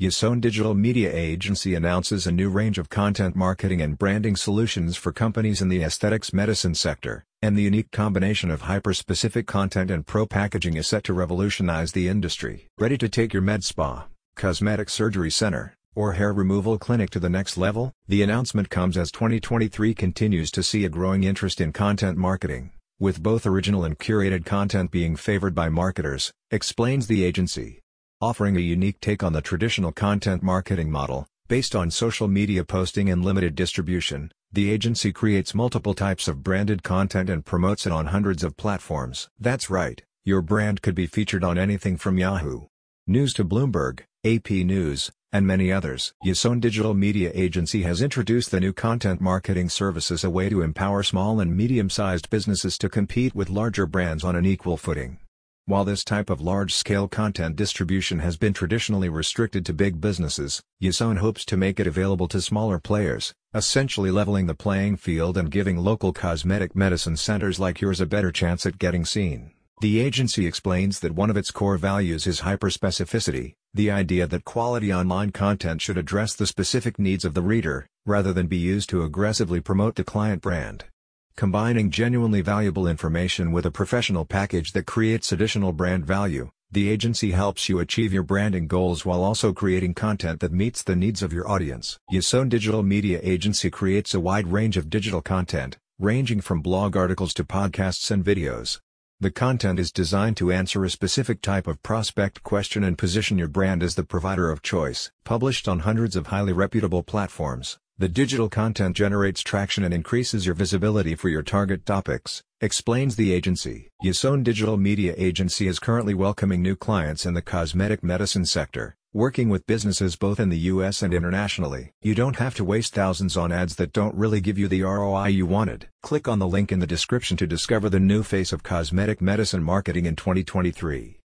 Yason Digital Media Agency announces a new range of content marketing and branding solutions for companies in the aesthetics medicine sector, and the unique combination of hyper-specific content and pro packaging is set to revolutionize the industry. Ready to take your med spa, cosmetic surgery center, or hair removal clinic to the next level? The announcement comes as 2023 continues to see a growing interest in content marketing, with both original and curated content being favored by marketers, explains the agency. Offering a unique take on the traditional content marketing model, based on social media posting and limited distribution, the agency creates multiple types of branded content and promotes it on hundreds of platforms. That's right, your brand could be featured on anything from Yahoo! News to Bloomberg, AP News, and many others. Yason Digital Media Agency has introduced the new content marketing service as a way to empower small and medium-sized businesses to compete with larger brands on an equal footing. While this type of large-scale content distribution has been traditionally restricted to big businesses, Yason hopes to make it available to smaller players, essentially leveling the playing field and giving local cosmetic medicine centers like yours a better chance at getting seen. The agency explains that one of its core values is hyperspecificity, the idea that quality online content should address the specific needs of the reader, rather than be used to aggressively promote the client brand. Combining genuinely valuable information with a professional package that creates additional brand value, the agency helps you achieve your branding goals while also creating content that meets the needs of your audience. Yason Digital Media Agency creates a wide range of digital content, ranging from blog articles to podcasts and videos. The content is designed to answer a specific type of prospect question and position your brand as the provider of choice. Published on hundreds of highly reputable platforms, the digital content generates traction and increases your visibility for your target topics, explains the agency. Yason Digital Media Agency is currently welcoming new clients in the cosmetic medicine sector, working with businesses both in the US and internationally. You don't have to waste thousands on ads that don't really give you the ROI you wanted. Click on the link in the description to discover the new face of cosmetic medicine marketing in 2023.